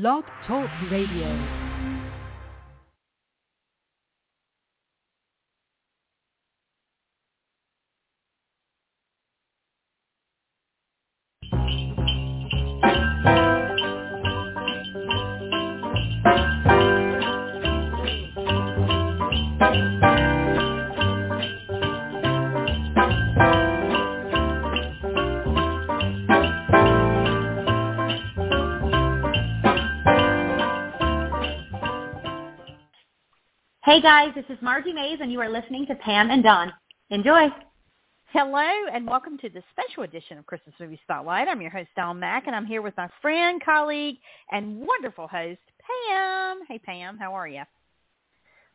Blog Talk Radio. Hey guys, this is Margie Mays and you are listening to Pam and Dawn. Enjoy. Hello and welcome to the special edition of Christmas Movie Spotlight. I'm your host Dawn Mack and I'm here with my friend, colleague, and wonderful host, Pam. Hey Pam, how are you?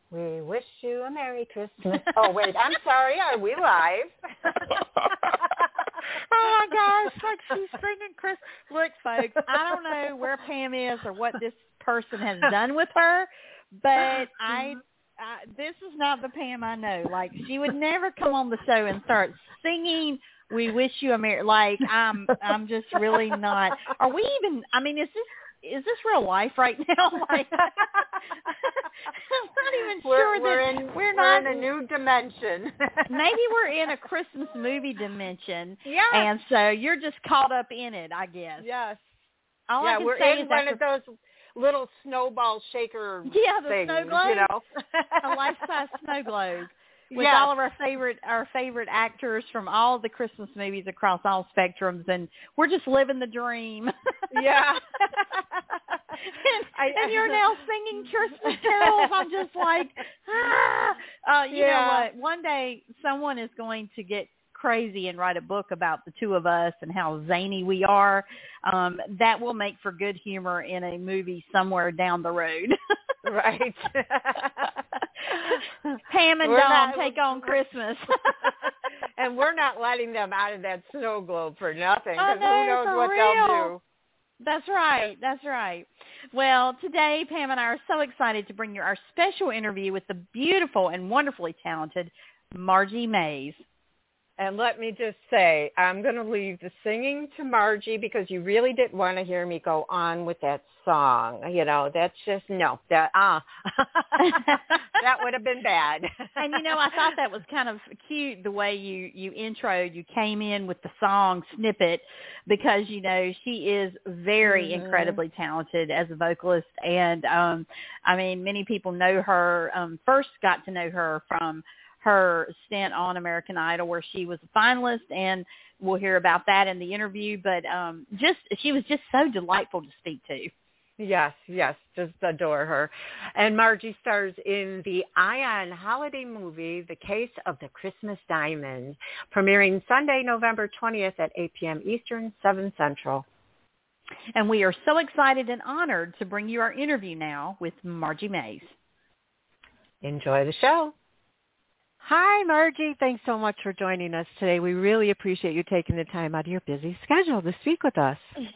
We wish you a Merry Christmas. Oh wait, I'm sorry. Are we live? oh my gosh, like she's singing Chris. Look, folks, I don't know where Pam is or what this person has done with her, but I uh, this is not the Pam I know. Like she would never come on the show and start singing "We Wish You a Merry." Like I'm, I'm just really not. Are we even? I mean, is this is this real life right now? Like, I'm not even we're, sure we're that in, we're we're not in a new dimension. maybe we're in a Christmas movie dimension, yeah. and so you're just caught up in it, I guess. yes. All I yeah, can we're say in is one of those little snowball shaker yeah, the things, snow globes, you know. a life-size snow globe. with all of our favorite our favorite actors from all the Christmas movies across all spectrums, and we're just living the dream. Yeah. and, I- and you're now singing Christmas carols. I'm just like, ah. Uh, you know what? One day someone is going to get crazy and write a book about the two of us and how zany we are. Um, that will make for good humor in a movie somewhere down the road. right. Pam and Dawn not- take on Christmas. and we're not letting them out of that snow globe for nothing because know, who knows what real. they'll do. That's right. That's right. Well, today Pam and I are so excited to bring you our special interview with the beautiful and wonderfully talented Margie Mays. And let me just say, I'm going to leave the singing to Margie because you really didn't want to hear me go on with that song. You know, that's just no. That ah, that would have been bad. And you know, I thought that was kind of cute the way you you introed. You came in with the song snippet because you know she is very Mhm. incredibly talented as a vocalist, and um I mean, many people know her. Um First, got to know her from her stint on American Idol where she was a finalist and we'll hear about that in the interview but um just she was just so delightful to speak to. Yes, yes, just adore her. And Margie stars in the Ion holiday movie, The Case of the Christmas Diamond, premiering Sunday, November 20th at 8 p.m. Eastern, 7 Central. And we are so excited and honored to bring you our interview now with Margie Mays. Enjoy the show. Hi, Margie. Thanks so much for joining us today. We really appreciate you taking the time out of your busy schedule to speak with us.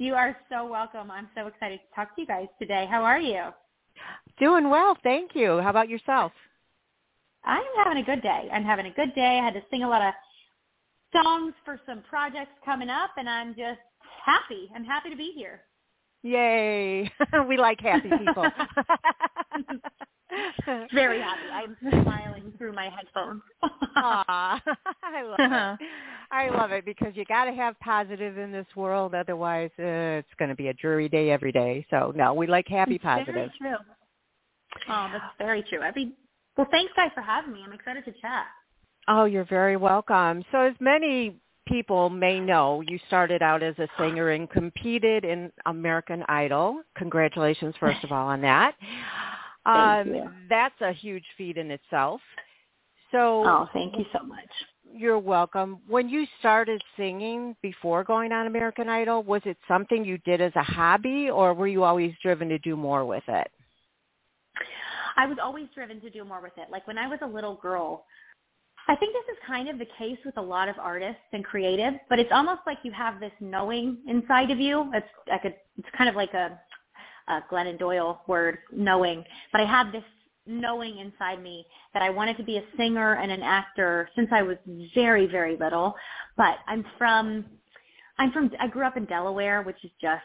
You are so welcome. I'm so excited to talk to you guys today. How are you? Doing well, thank you. How about yourself? I'm having a good day. I'm having a good day. I had to sing a lot of songs for some projects coming up and I'm just happy. I'm happy to be here. Yay. we like happy people. Very happy. I'm smiling through my headphones. Aw, I love it. I love it because you got to have positive in this world. Otherwise, uh, it's going to be a dreary day every day. So, no, we like happy It's positive. Very true. Oh, that's very true. Every well, thanks guys for having me. I'm excited to chat. Oh, you're very welcome. So as many people may know, you started out as a singer and competed in American Idol. Congratulations, first of all, on that. Thank um. That's a huge feat in itself. So Oh, thank you so much. you're welcome. When you started singing before going on American Idol, was it something you did as a hobby or were you always driven to do more with it? I was always driven to do more with it. Like when I was a little girl, I think this is kind of the case with a lot of artists and creatives, but it's almost like you have this knowing inside of you. It's like a, it's kind of like a, a Glennon Doyle word, knowing. But I had this knowing inside me that I wanted to be a singer and an actor since I was very, very little. But I'm from, I'm from, I grew up in Delaware, which is just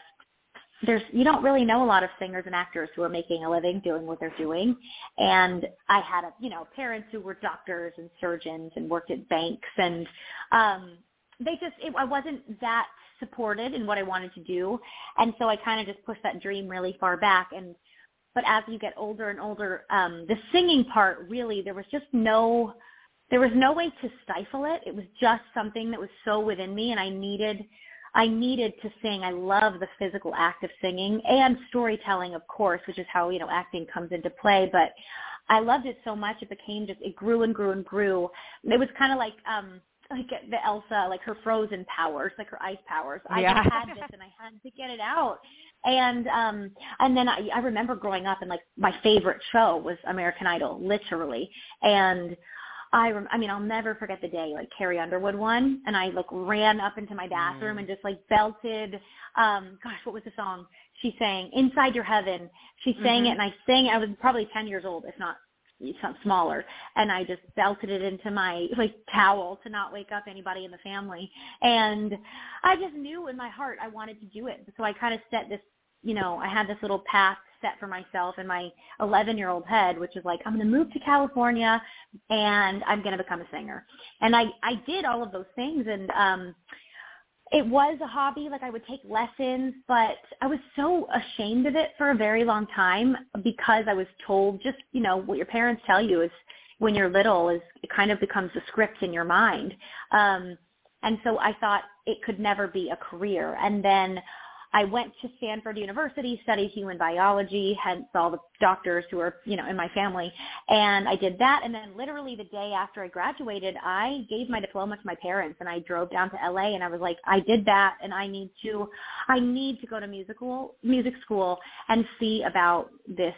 there's you don't really know a lot of singers and actors who are making a living doing what they're doing and i had a you know parents who were doctors and surgeons and worked at banks and um they just it, i wasn't that supported in what i wanted to do and so i kind of just pushed that dream really far back and but as you get older and older um the singing part really there was just no there was no way to stifle it it was just something that was so within me and i needed I needed to sing. I love the physical act of singing and storytelling, of course, which is how, you know, acting comes into play. But I loved it so much. It became just, it grew and grew and grew. It was kind of like, um, like the Elsa, like her frozen powers, like her ice powers. I yeah. had this and I had to get it out. And um and then I, I remember growing up and like my favorite show was American Idol, literally. And I rem- I mean I'll never forget the day like Carrie Underwood won and I like ran up into my bathroom Mm. and just like belted um gosh what was the song she sang Inside Your Heaven she sang Mhm. it and I sang it I was probably 10 years old if not smaller and I just belted it into my like towel to not wake up anybody in the family and I just knew in my heart I wanted to do it so I kind of set this you know I had this little path set for myself in my 11 year old head which is like I'm going to move to California and I'm going to become a singer. And I I did all of those things and um it was a hobby like I would take lessons, but I was so ashamed of it for a very long time because I was told just, you know, what your parents tell you is when you're little is it kind of becomes a script in your mind. Um and so I thought it could never be a career. And then I went to Stanford University, studied human biology, hence all the doctors who are, you know, in my family. And I did that. And then literally the day after I graduated, I gave my diploma to my parents and I drove down to LA and I was like, I did that and I need to, I need to go to musical, music school and see about this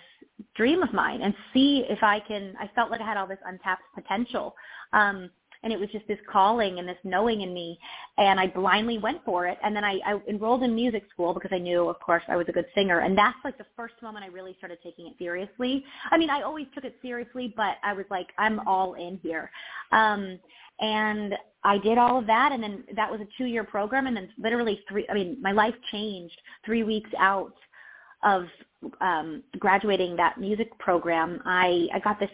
dream of mine and see if I can, I felt like I had all this untapped potential. Um, and it was just this calling and this knowing in me and I blindly went for it and then I, I enrolled in music school because I knew of course I was a good singer and that's like the first moment I really started taking it seriously. I mean I always took it seriously but I was like I'm all in here. Um and I did all of that and then that was a 2 year program and then literally 3 I mean my life changed 3 weeks out of um graduating that music program. I I got this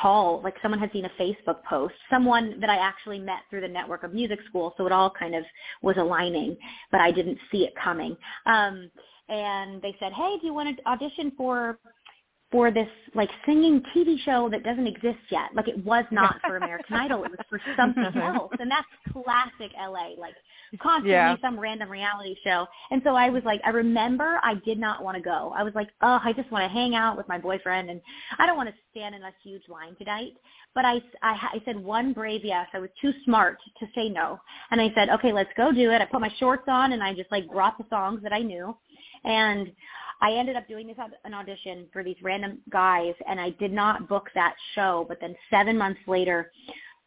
call, like someone had seen a Facebook post, someone that I actually met through the network of music school, so it all kind of was aligning, but I didn't see it coming. Um, and they said, "Hey, do you want to audition for for this like singing TV show that doesn't exist yet. Like it was not for American Idol. It was for something else. And that's classic LA, like constantly Yeah. some random reality show. And so I was like, I remember I did not want to go. I was like, oh, I just want to hang out with my boyfriend and I don't want to stand in a huge line tonight. But I, I, I said one brave yes. I was too smart to say no. And I said, okay, let's go do it. I put my shorts on and I just like brought the songs that I knew. And I ended up doing this an audition for these random guys, and I did not book that show. But then seven months later,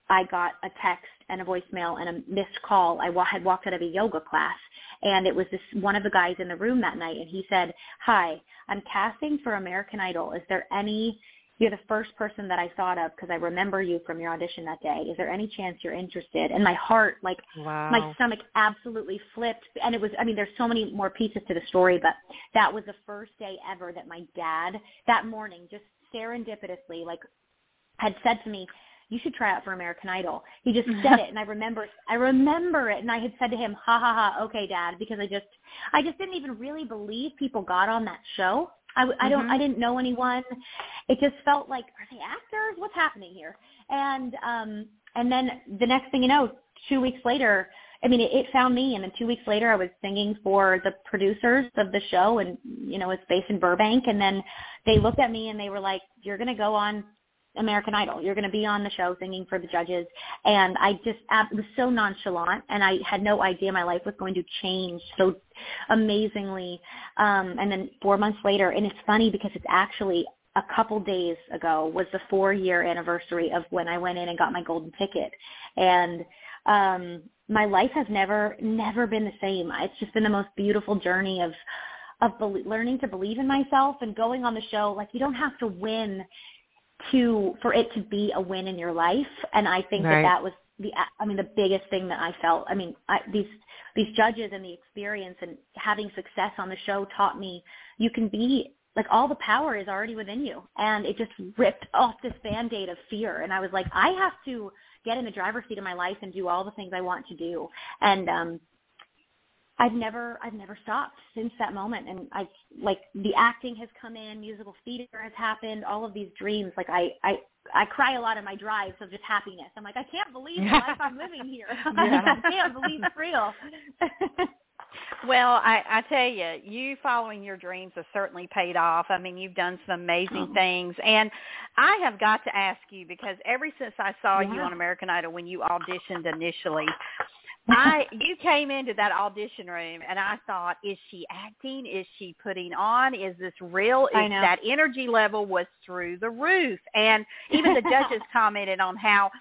I got a text and a voicemail and a missed call. I wa- had walked out of a yoga class, and it was this one of the guys in the room that night, and he said, "Hi, I'm casting for American Idol. Is there any you're the first person that I thought of because I remember you from your audition that day. Is there any chance you're interested? And my heart, like Wow. my stomach absolutely flipped and it was i mean there's so many more pieces to the story but that was the first day ever that my dad that morning just serendipitously like had said to me you should try out for american idol he just said it and i remember i remember it and i had said to him ha ha ha okay dad because i just i just didn't even really believe people got on that show I don't Mhm. I didn't know anyone. It just felt like are they actors? What's happening here? And um and then the next thing you know, two weeks later, I mean it, it found me and then two weeks later I was singing for the producers of the show and you know, it's based in Burbank and then they looked at me and they were like, You're gonna go on American Idol. You're going to be on the show singing for the judges. And I just ab- was so nonchalant and I had no idea my life was going to change so amazingly. Um, and then four months later, and it's funny because it's actually a couple days ago was the four year anniversary of when I went in and got my golden ticket. And um my life has never never been the same. It's just been the most beautiful journey of of bel learning to believe in myself and going on the show like you don't have to win to for it to be a win in your life and i think Right. that that was the I mean the biggest thing that I felt. I mean, I, these these judges and the experience and having success on the show taught me you can be like all the power is already within you and it just ripped off this band-aid of fear and I was like I have to get in the driver's seat of my life and do all the things I want to do and um I've never I've never stopped since that moment and I like the acting has come in, musical theater has happened, all of these dreams like I I I cry a lot in my drives of just happiness. I'm like I can't believe the life I'm living here. Yeah. I can't believe it's real. well, I, I tell you, you following your dreams has certainly paid off. I mean, you've done some amazing oh. things, and I have got to ask you because ever since I saw yeah. you on American Idol when you auditioned initially, I you came into that audition room and I thought, is she acting? Is she putting on? Is this real? Is that energy level was through the roof. And even the judges commented on how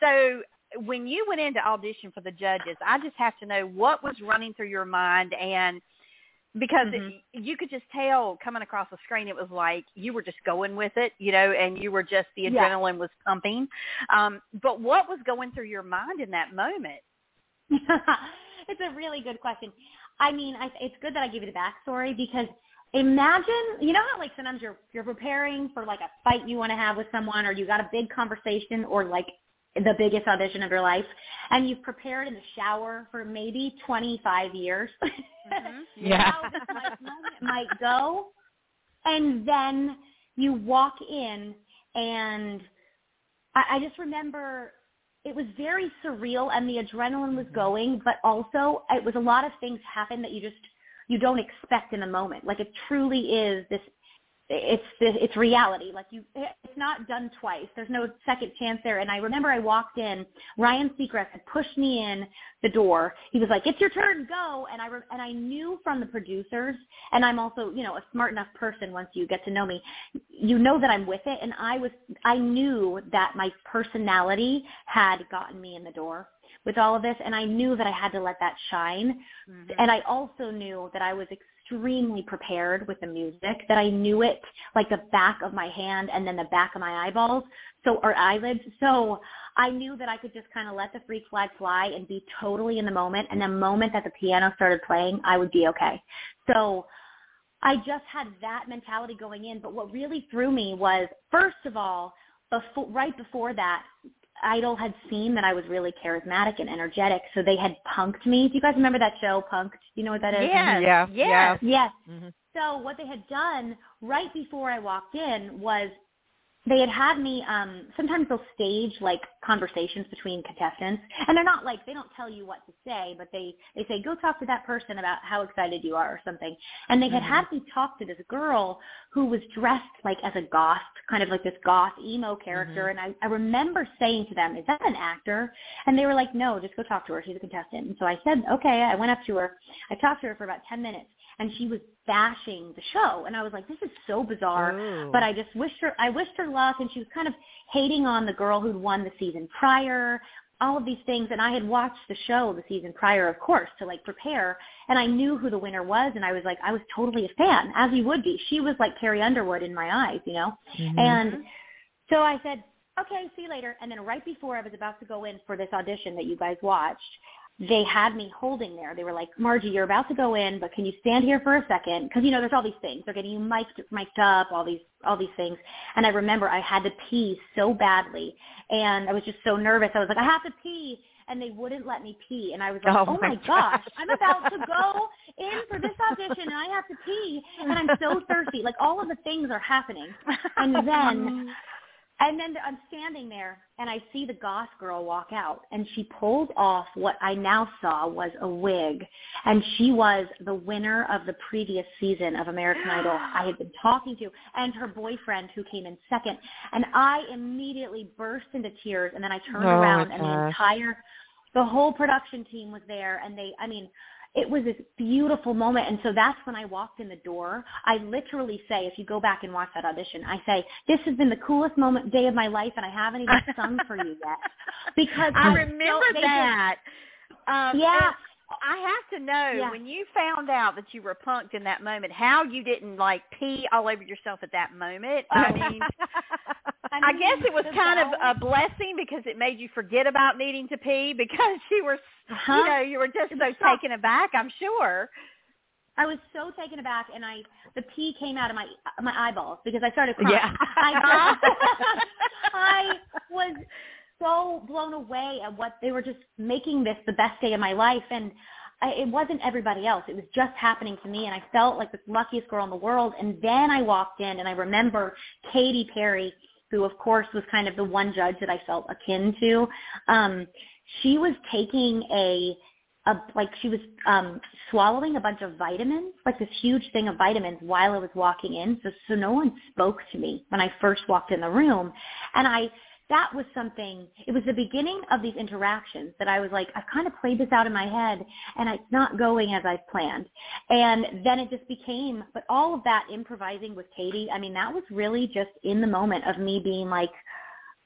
so when you went into audition for the judges, I just have to know what was running through your mind and because mm-hmm. it, you could just tell coming across the screen it was like you were just going with it you know and you were just the adrenaline yeah. was pumping um but what was going through your mind in that moment it's a really good question. I mean, I, it's good that I give you the backstory because imagine, you know how like sometimes you're you're preparing for like a fight you want to have with someone, or you got a big conversation, or like the biggest audition of your life, and you've prepared in the shower for maybe 25 years. Mm-hmm. yeah, how this moment might go, and then you walk in, and I, I just remember it was very surreal and the adrenaline was going, but also it was a lot of things happen that you just you don't expect in a moment. Like it truly is this it's it's reality. Like you, it's not done twice. There's no second chance there. And I remember I walked in. Ryan Seacrest had pushed me in the door. He was like, "It's your turn, go!" And I re- and I knew from the producers, and I'm also you know a smart enough person. Once you get to know me, you know that I'm with it. And I was I knew that my personality had gotten me in the door with all of this, and I knew that I had to let that shine. Mm-hmm. And I also knew that I was extremely prepared with the music, that I knew it like the back of my hand and then the back of my eyeballs, so or eyelids. So I knew that I could just kind of let the freak flag fly and be totally in the moment. And the moment that the piano started playing, I would be okay. So I just had that mentality going in. But what really threw me was, first of all, before, right before that, Idol had seen that I was really charismatic and energetic, so they had punked me. Do you guys remember that show, Punked? Do you know what that is? Yes. Yeah. Yes. Yes. Mm-hmm. So what they had done right before I walked in was they had had me um sometimes they'll stage like conversations between contestants and they're not like they don't tell you what to say but they they say go talk to that person about how excited you are or something. And they had mm-hmm. had me talk to this girl who was dressed like as a goth kind of like this goth emo character mm-hmm. and I, I remember saying to them is that an actor? And they were like no just go talk to her. She's a contestant. And so i said okay. I went up to her. I talked to her for about ten minutes and she was bashing the show. And I was like this is so bizarre Ooh. but I just wished her I wished her luck. And she was kind of hating on the girl who'd won the season prior all of these things. And I had watched the show the season prior of course to like prepare. And I knew who the winner was. And I was like I was totally a fan as you would be. She was like Carrie Underwood in my eyes you know? Mm-hmm. and so I said okay see you later. And then right before I was about to go in for this audition that you guys watched they had me holding there. They were like, Margie, you're about to go in, but can you stand here for a second? Because you know, there's all these things. They're getting you mic'd, mic'd up, all these, all these things. And I remember I had to pee so badly, and I was just so nervous. I was like, I have to pee, and they wouldn't let me pee. And I was like, oh, oh my gosh, I'm about to go in for this audition, and I have to pee, and I'm so thirsty. Like all of the things are happening, and then um, and then I'm standing there and I see the goth girl walk out and she pulled off what I now saw was a wig and she was the winner of the previous season of American Idol I had been talking to and her boyfriend who came in second. And I immediately burst into tears and then I turned oh around and the entire the whole production team was there and they I mean it was this beautiful moment. And so that's when I walked in the door. I literally say, if you go back and watch that audition, I say, this has been the coolest moment, day of my life, and I haven't even sung for you yet. Because I remember so, that. Um, yeah. I have to know Yeah. when you found out that you were punked in that moment, how you didn't like pee all over yourself at that moment. I mean, I guess it was kind of a blessing because it made you forget about needing to pee because you were, Uh-huh. you know, you were just so taken aback. I'm sure. I was so taken aback, and I the pee came out of my my eyeballs because I started crying. Yeah. I, I was so blown away at what they were just making this the best day of my life, and I, it wasn't everybody else. It was just happening to me, and I felt like the luckiest girl in the world. And then I walked in, and I remember Katy Perry, who of course was kind of the one judge that I felt akin to. Um, she was taking a a, like she was um swallowing a bunch of vitamins, like this huge thing of vitamins while I was walking in. So so no one spoke to me when I first walked in the room. And I that was something it was the beginning of these interactions that I was like, I've kind of played this out in my head and it's not going as I've planned. And then it just became but all of that improvising with Katy, I mean that was really just in the moment of me being like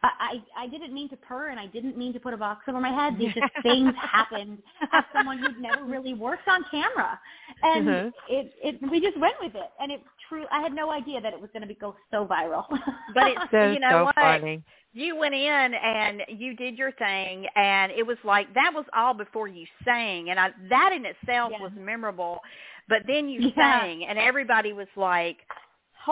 I I didn't mean to purr and I didn't mean to put a box over my head. These just things happened as someone who'd never really worked on camera, and Mhm. it it we just went with it. And it true. I had no idea that it was going to be go so viral. But it's That's you know so what? funny. You went in and you did your thing, and it was like that was all before you sang, and I, that in itself Yeah. was memorable. But then you Yeah. sang, and everybody was like,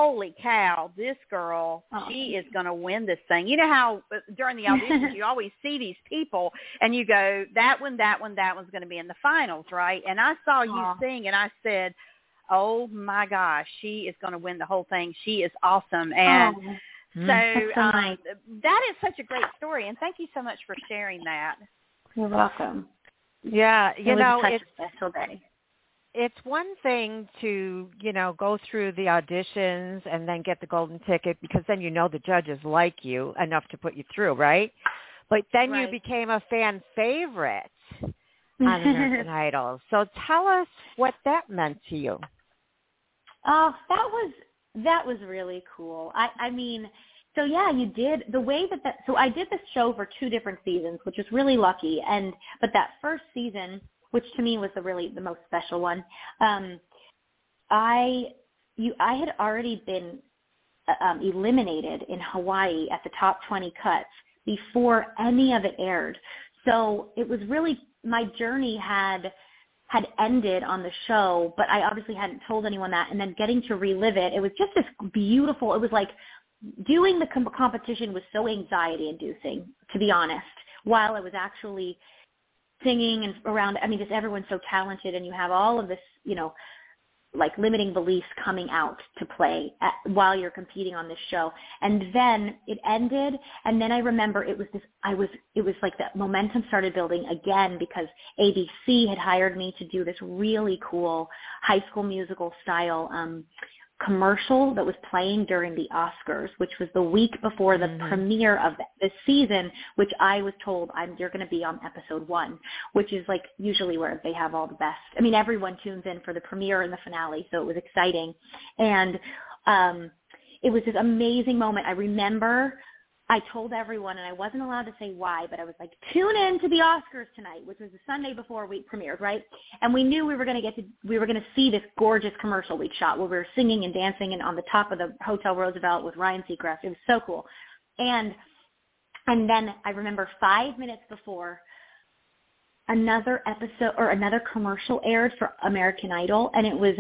"Holy cow, this girl, Oh. she is going to win this thing." You know how uh, during the auditions you always see these people, and you go, "That one, that one, that one's going to be in the finals, right?" And I saw you sing, and I said. Oh my gosh, she is going to win the whole thing. She is awesome, and Oh, so, so um, nice. that is such a great story, and thank you so much for sharing that. you're welcome. Yeah, you was know, such it's a special day. It's one thing to you know go through the auditions and then get the golden ticket because then you know the judges like you enough to put you through, right? But then you became a fan favorite on American Idol. So tell us what that meant to you. Oh, that was that was really cool. I I mean, so yeah, you did the way that that. So I did this show for two different seasons, which was really lucky. And but that first season, which to me was the really the most special one, um, I you I had already been uh, um, eliminated in Hawaii at the top 20 cuts before any of it aired. So it was really my journey had had ended on the show, but I obviously hadn't told anyone that. And then getting to relive it, it was just this beautiful. It was like doing the com- competition was so anxiety inducing, to be honest. While I was actually singing and around, I mean, just everyone's so talented, and you have all of this, you know, like limiting beliefs coming out to play at, while you're competing on this show. And then it ended and then I remember it was this I was it was like that momentum started building again because ABC had hired me to do this really cool high school musical style um commercial that was playing during the Oscars, which was the week before the Mhm. premiere of the season, which I was told I'm you're going to be on episode 1 which is like usually where they have all the best. I mean, everyone tunes in for the premiere and the finale, so it was exciting. And um it was this amazing moment. I remember I told everyone, and I wasn't allowed to say why, but I was like, tune in to the Oscars tonight, which was the Sunday before we premiered, right? And we knew we were going to get to, we were going to see this gorgeous commercial we'd shot where we were singing and dancing and on the top of the Hotel Roosevelt with Ryan Seacrest. It was so cool. And, and then I remember five minutes before another episode or another commercial aired for American Idol and it was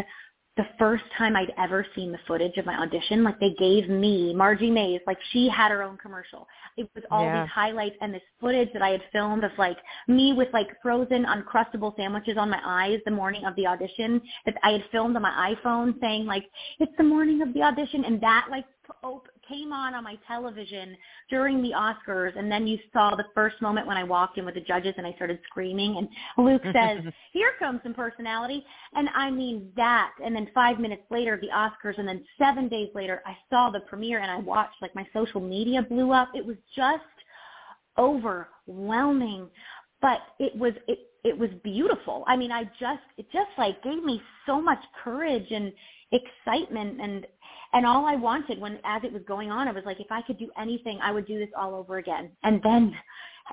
the first time I'd ever seen the footage of my audition. Like they gave me Margie Mays, like she had her own commercial. It was all Yeah. these highlights and this footage that I had filmed of like me with like frozen uncrustable sandwiches on my eyes the morning of the audition that I had filmed on my iPhone saying like it's the morning of the audition and that like op- came on on my television during the Oscars and then you saw the first moment when I walked in with the judges and I started screaming and Luke says, here comes some personality. And I mean that. And then five minutes later, the Oscars. And then seven days later, I saw the premiere and I watched, like my social media blew up. It was just overwhelming. But it was, it, it was beautiful. I mean, I just, it just like gave me so much courage and excitement and, and all I wanted when, as it was going on, I was like, if I could do anything, I would do this all over again. And then,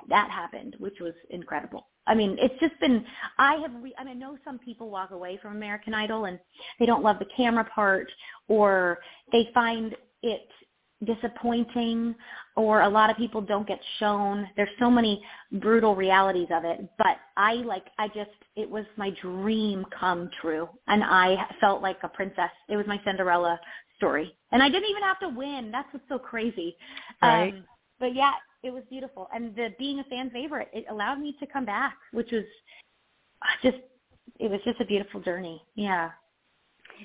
that happened, which was incredible. I mean, it's just been. I have. Re, I mean, I know some people walk away from American Idol and they don't love the camera part, or they find it disappointing or a lot of people don't get shown there's so many brutal realities of it but i like i just it was my dream come true and i felt like a princess it was my cinderella story. And i didn't even have to win. That's what's so crazy. Right. um but yeah it was beautiful. And the being a fan favorite it allowed me to come back which was just it was just a beautiful journey. Yeah.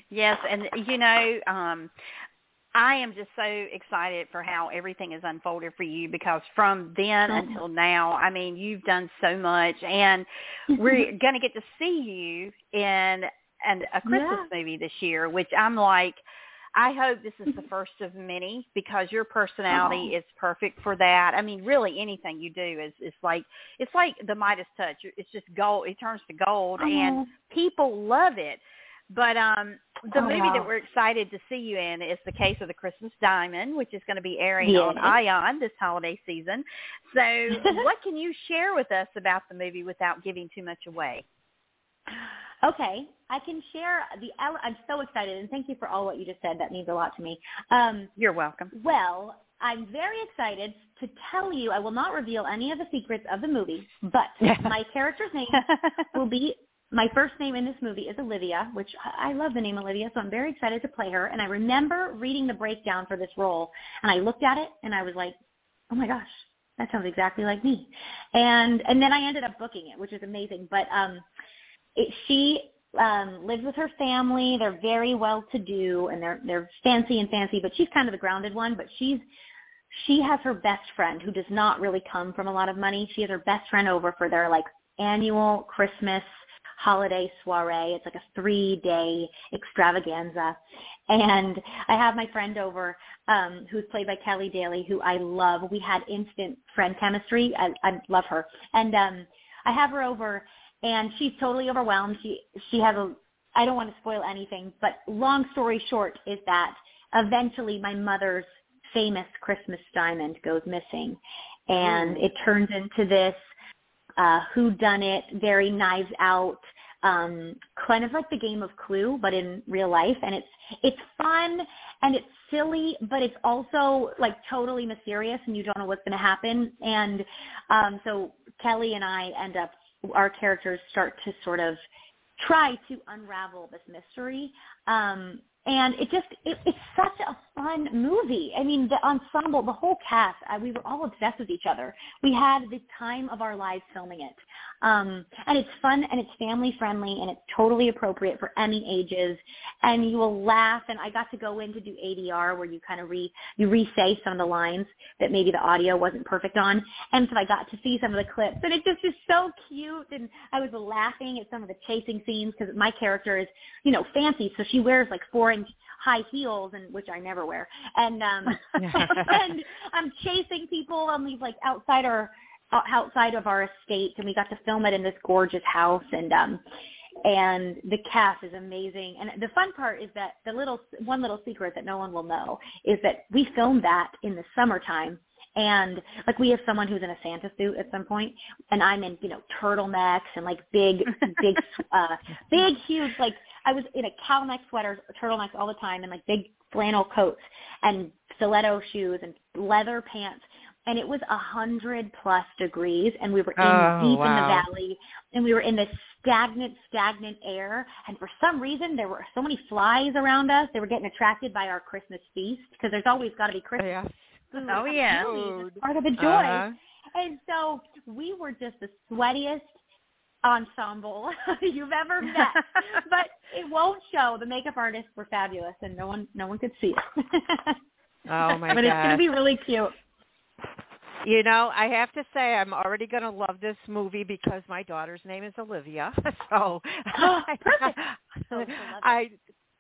Yes, and you know, um I am just so excited for how everything has unfolded for you because from then Mm-hmm. until now, I mean, you've done so much. And we're going to get to see you in and a Christmas movie this year, which I'm like I hope this is the first of many because your personality is perfect for that. I mean, really anything you do is is like it's like the Midas touch. It's just gold. It turns to gold and people love it. But um the Oh, movie wow. that we're excited to see you in is the case of the Christmas Diamond, which is going to be airing Yes. on Ion this holiday season. So, what can you share with us about the movie without giving too much away? Okay, I can share the. I'm so excited, and thank you for all what you just said. That means a lot to me. Um, You're welcome. well, I'm very excited to tell you. I will not reveal any of the secrets of the movie, but my character's name will be. My first name in this movie is Olivia, which I love the name Olivia, so I'm very excited to play her. And I remember reading the breakdown for this role, and I looked at it, and I was like, "Oh my gosh, that sounds exactly like me." And and then I ended up booking it, which is amazing. But um, it, she um lives with her family. They're very well to do and they're they're fancy and fancy, but she's kind of the grounded one, but she's she has her best friend who does not really come from a lot of money. She has her best friend over for their like annual Christmas holiday soiree. It's like a 3-day extravaganza. And I have my friend over um who's played by Kelly Daly who I love. We had instant friend chemistry. I I love her. And um I have her over and she's totally overwhelmed. She she has a I don't want to spoil anything, but long story short is that eventually my mother's famous Christmas diamond goes missing. And it turns into this uh who done it, very knives out, um kind of like the game of Clue but in real life. And it's it's fun and it's silly but it's also like totally mysterious and you don't know what's going to happen. And um so Kelly and I end up our characters start to sort of try to unravel this mystery. Um, and it just, it, it's such a fun movie. I mean, the ensemble, the whole cast, I, we were all obsessed with each other. We had the time of our lives filming it. Um, and it's fun and it's family friendly and it's totally appropriate for any ages. And you will laugh. And I got to go in to do ADR where you kind of re, you re-say some of the lines that maybe the audio wasn't perfect on. And so I got to see some of the clips and it just is so cute. And I was laughing at some of the chasing scenes because my character is, you know, fancy. So she wears like four inch high heels and which I never wear. And, um, and I'm chasing people on these like outside our, outside of our estate and we got to film it in this gorgeous house and, um, and the cast is amazing. And the fun part is that the little one little secret that no one will know is that we filmed that in the summertime. And like we have someone who's in a Santa suit at some point, and I'm in you know turtlenecks and like big, big, uh, big, huge like I was in a cow neck sweater, turtlenecks all the time, and like big flannel coats and stiletto shoes and leather pants and it was a hundred plus degrees and we were in Oh, deep in the valley and we were in this stagnant stagnant air and for some reason there were so many flies around us they were getting attracted by our christmas feast because there's always got to be christmas Yeah. food Oh, yeah. It's part of the joy Uh-huh. and so we were just the sweatiest ensemble you've ever met but it won't show the makeup artists were fabulous and no one no one could see it Oh my but it's going to be really cute You know, I have to say I'm already going to love this movie because my daughter's name is Olivia. So Perfect. So she'll love it. I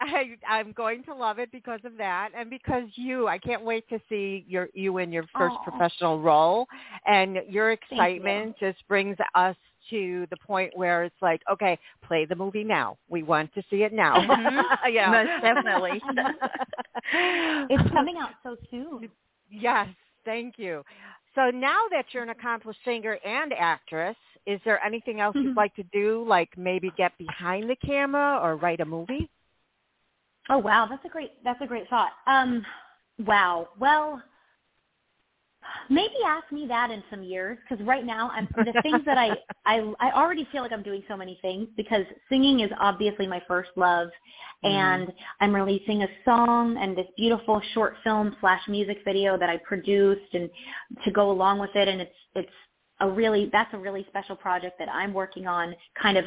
I I'm going to love it because of that and because you I can't wait to see your you in your first Aw. professional role and your you. excitement just brings us to the point where it's like okay play the movie now we want to see it now Mhm. yeah Most definitely. it's coming out so soon. Yes, thank you. So now that you're an accomplished singer and actress, is there anything else you'd like to do, like maybe get behind the camera or write a movie? Oh wow, that's a great that's a great thought. Um, wow. Well, maybe ask me that in some years because right now I'm the things that I I I already feel like I'm doing so many things because singing is obviously my first love, mm-hmm. and I'm releasing a song and this beautiful short film slash music video that I produced and to go along with it, and it's it's a really that's a really special project that I'm working on kind of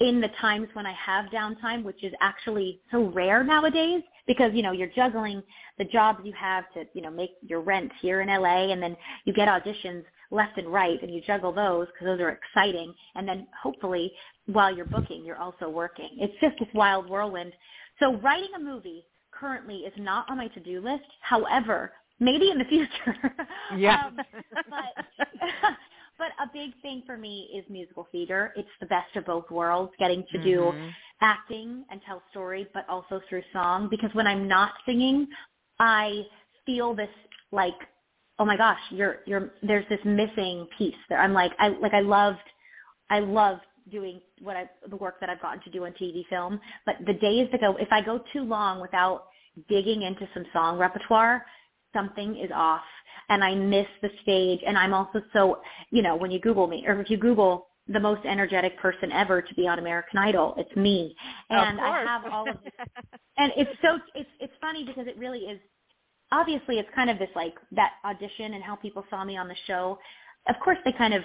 in the times when I have downtime, which is actually so rare nowadays because, you know, you're juggling the jobs you have to, you know, make your rent here in LA and then you get auditions left and right and you juggle those because those are exciting. And then hopefully while you're booking, you're also working. It's just this wild whirlwind. So writing a movie currently is not on my to-do list. However, maybe in the future. Yeah. um, but but a big thing for me is musical theater. It's the best of both worlds, getting to do Mhm. acting and tell stories, but also through song. Because when I'm not singing, I feel this like, oh my gosh, you're you're there's this missing piece there. I'm like I like I loved I loved doing what I the work that I've gotten to do on TV film. But the days that go if I go too long without digging into some song repertoire, something is off and I miss the stage and I'm also so you know, when you Google me or if you Google the most energetic person ever to be on American Idol, it's me. And I have all of this and it's so it's it's funny because it really is obviously it's kind of this like that audition and how people saw me on the show. Of course they kind of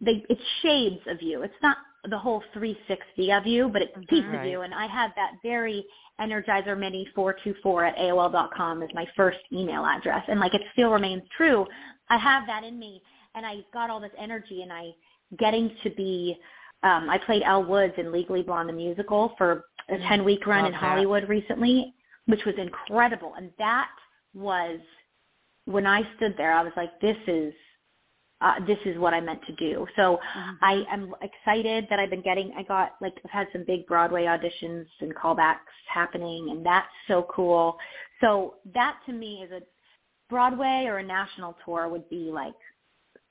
they it's shades of you. It's not the whole 360 of you, but it's pieces Right. of you. And I had that very Energizer Mini 424 at AOL dot com as my first email address, and like it still remains true. I have that in me, and I got all this energy, and I getting to be. Um, I played Elle Woods in Legally Blonde the musical for a 10 week run Love in that. Hollywood recently, which was incredible. And that was when I stood there, I was like, this is uh, this is what I meant to do. So I am excited that I've been getting. I got like I've had some big Broadway auditions and callbacks happening, and that's so cool. So that to me is a Broadway or a national tour would be like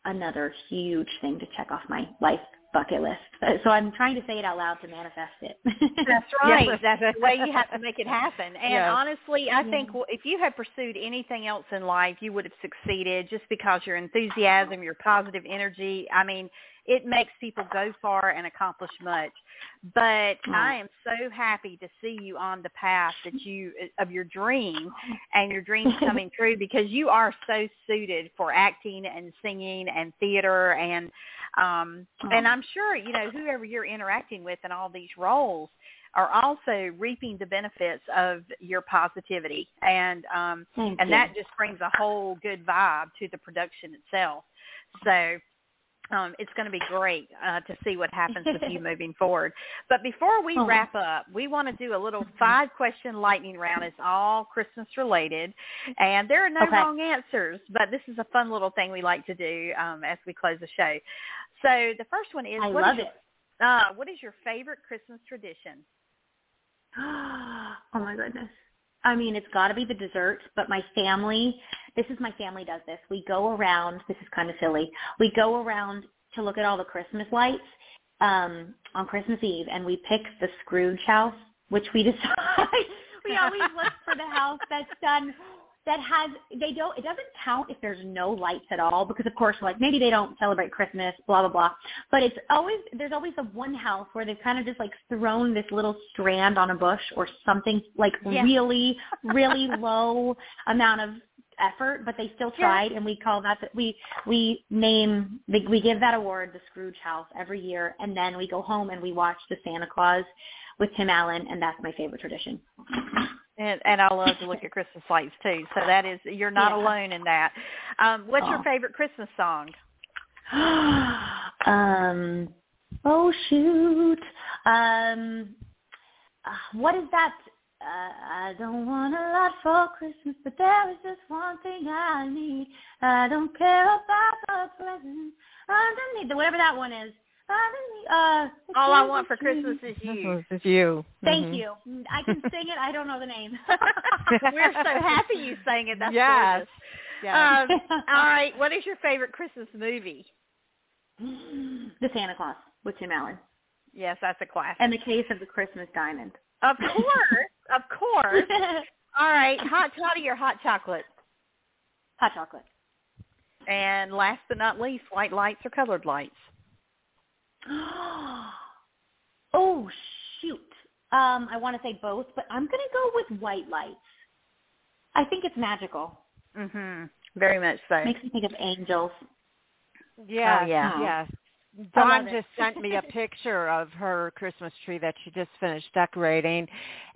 another huge thing to check off my life bucket list. So I'm trying to say it out loud to manifest it. That's right. That's the way you have to make it happen. And Yes. honestly, I mm-hmm. think if you had pursued anything else in life, you would have succeeded just because your enthusiasm, your positive energy. I mean, it makes people go far and accomplish much. But I am so happy to see you on the path that you of your dream and your dreams coming true because you are so suited for acting and singing and theater and um and I'm sure you know whoever you're interacting with in all these roles are also reaping the benefits of your positivity and um Thank and you. that just brings a whole good vibe to the production itself so um, it's going to be great uh, to see what happens with you moving forward. But before we Oh. wrap up, we want to do a little five-question lightning round. It's all Christmas related, and there are no Okay. wrong answers. But this is a fun little thing we like to do um, as we close the show. So the first one is, I what is love your, it. Uh, what is your favorite Christmas tradition? oh my goodness. I mean, it's got to be the dessert, but my family, this is my family does this. We go around, this is kind of silly. We go around to look at all the Christmas lights um on Christmas Eve and we pick the Scrooge house, which we decide we always look for the house that's done that has they don't it doesn't count if there's no lights at all because of course like maybe they don't celebrate Christmas, blah blah blah. But it's always there's always the one house where they've kind of just like thrown this little strand on a bush or something like Yeah. really, really low amount of effort, but they still Yeah. tried and we call that the, we we name the, we give that award the Scrooge house every year and then we go home and we watch the Santa Claus with Tim Allen and that's my favorite tradition. And, and I love to look at Christmas lights too. So that is, you're not Yeah. alone in that. Um, what's your favorite Christmas song? um oh shoot um uh, what is that uh, I don't want a lot for Christmas, but there is just one thing I need. I don't care about the presents underneath, whatever that one is. Underneath, uh, All I want for Christmas Christmas is you. This is you. Thank Mhm. you. I can sing it. I don't know the name. We're so happy you sang it. That's Yes. gorgeous. Um, all right. What is your favorite Christmas movie? the Santa Claus with Tim Allen. Yes, that's a classic. And the case of the Christmas diamond. Of course, of course. All right, hot toddy or hot chocolate? Hot chocolate. And last but not least, white lights or colored lights? oh shoot. Um, I want to say both, but I'm going to go with white lights. I think it's magical. Mhm. Very much so. Makes me think of angels. Yeah, Oh, yeah. yes. I Dawn just sent me a picture of her Christmas tree that she just finished decorating,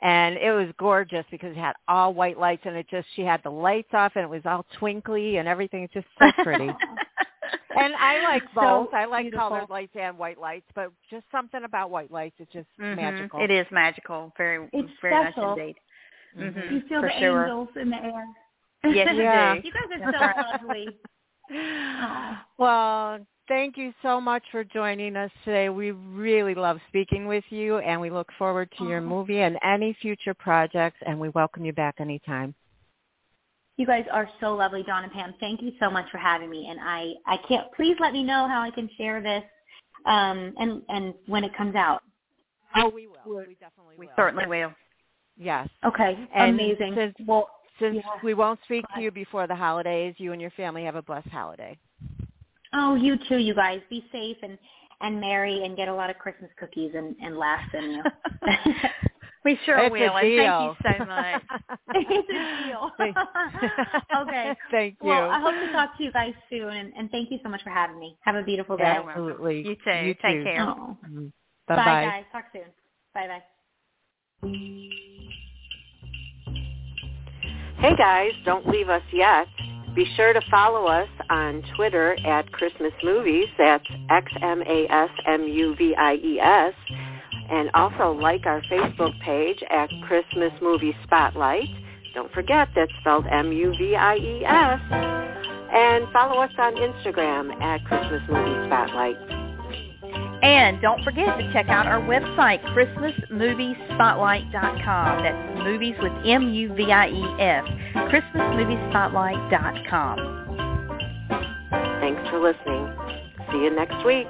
and it was gorgeous because it had all white lights, and it just she had the lights off, and it was all twinkly, and everything. It's just so pretty. and I like So both. I like beautiful. colored lights and white lights, but just something about white lights. It's just Mhm. magical. It is magical. Very, It's very special. much indeed. Mhm. Mhm, you feel for the sure. angels in the air. Yes, you Yeah. do. You guys are so lovely. Well, thank you so much for joining us today. We really love speaking with you, and we look forward to your movie and any future projects, and we welcome you back anytime. You guys are so lovely, Dawn and Pam. Thank you so much for having me, and I I can't. Please let me know how I can share this, um, and and when it comes out. Oh, we will. We definitely We will. We certainly will. Yes. Okay, And amazing. since- well, Since Yeah. we won't speak to you before the holidays, you and your family have a blessed holiday. oh, you too, you guys. Be safe and and merry, and get a lot of Christmas cookies and and laughs in you. we sure It's will. And thank you so much. it's a deal. okay. Thank you. Well, I hope to talk to you guys soon, and, and thank you so much for having me. Have a beautiful day. Absolutely. You too. Take care. Oh. Mhm. Bye, Bye-bye. guys. Talk soon. Bye, bye. Hey guys, don't leave us yet. Be sure to follow us on Twitter at Christmas MuVies. That's X-M-A-S-M-U-V-I-E-S. And also like our Facebook page at Christmas MuVies Spotlight. Don't forget that's spelled M-U-V-I-E-S. And follow us on Instagram at Christmas MuVies Spotlight. And don't forget to check out our website, ChristmasMuViesspotlight.com. That's movies with M-U-V-I-E-S. ChristmasMuViesspotlight.com. Thanks for listening. See you next week.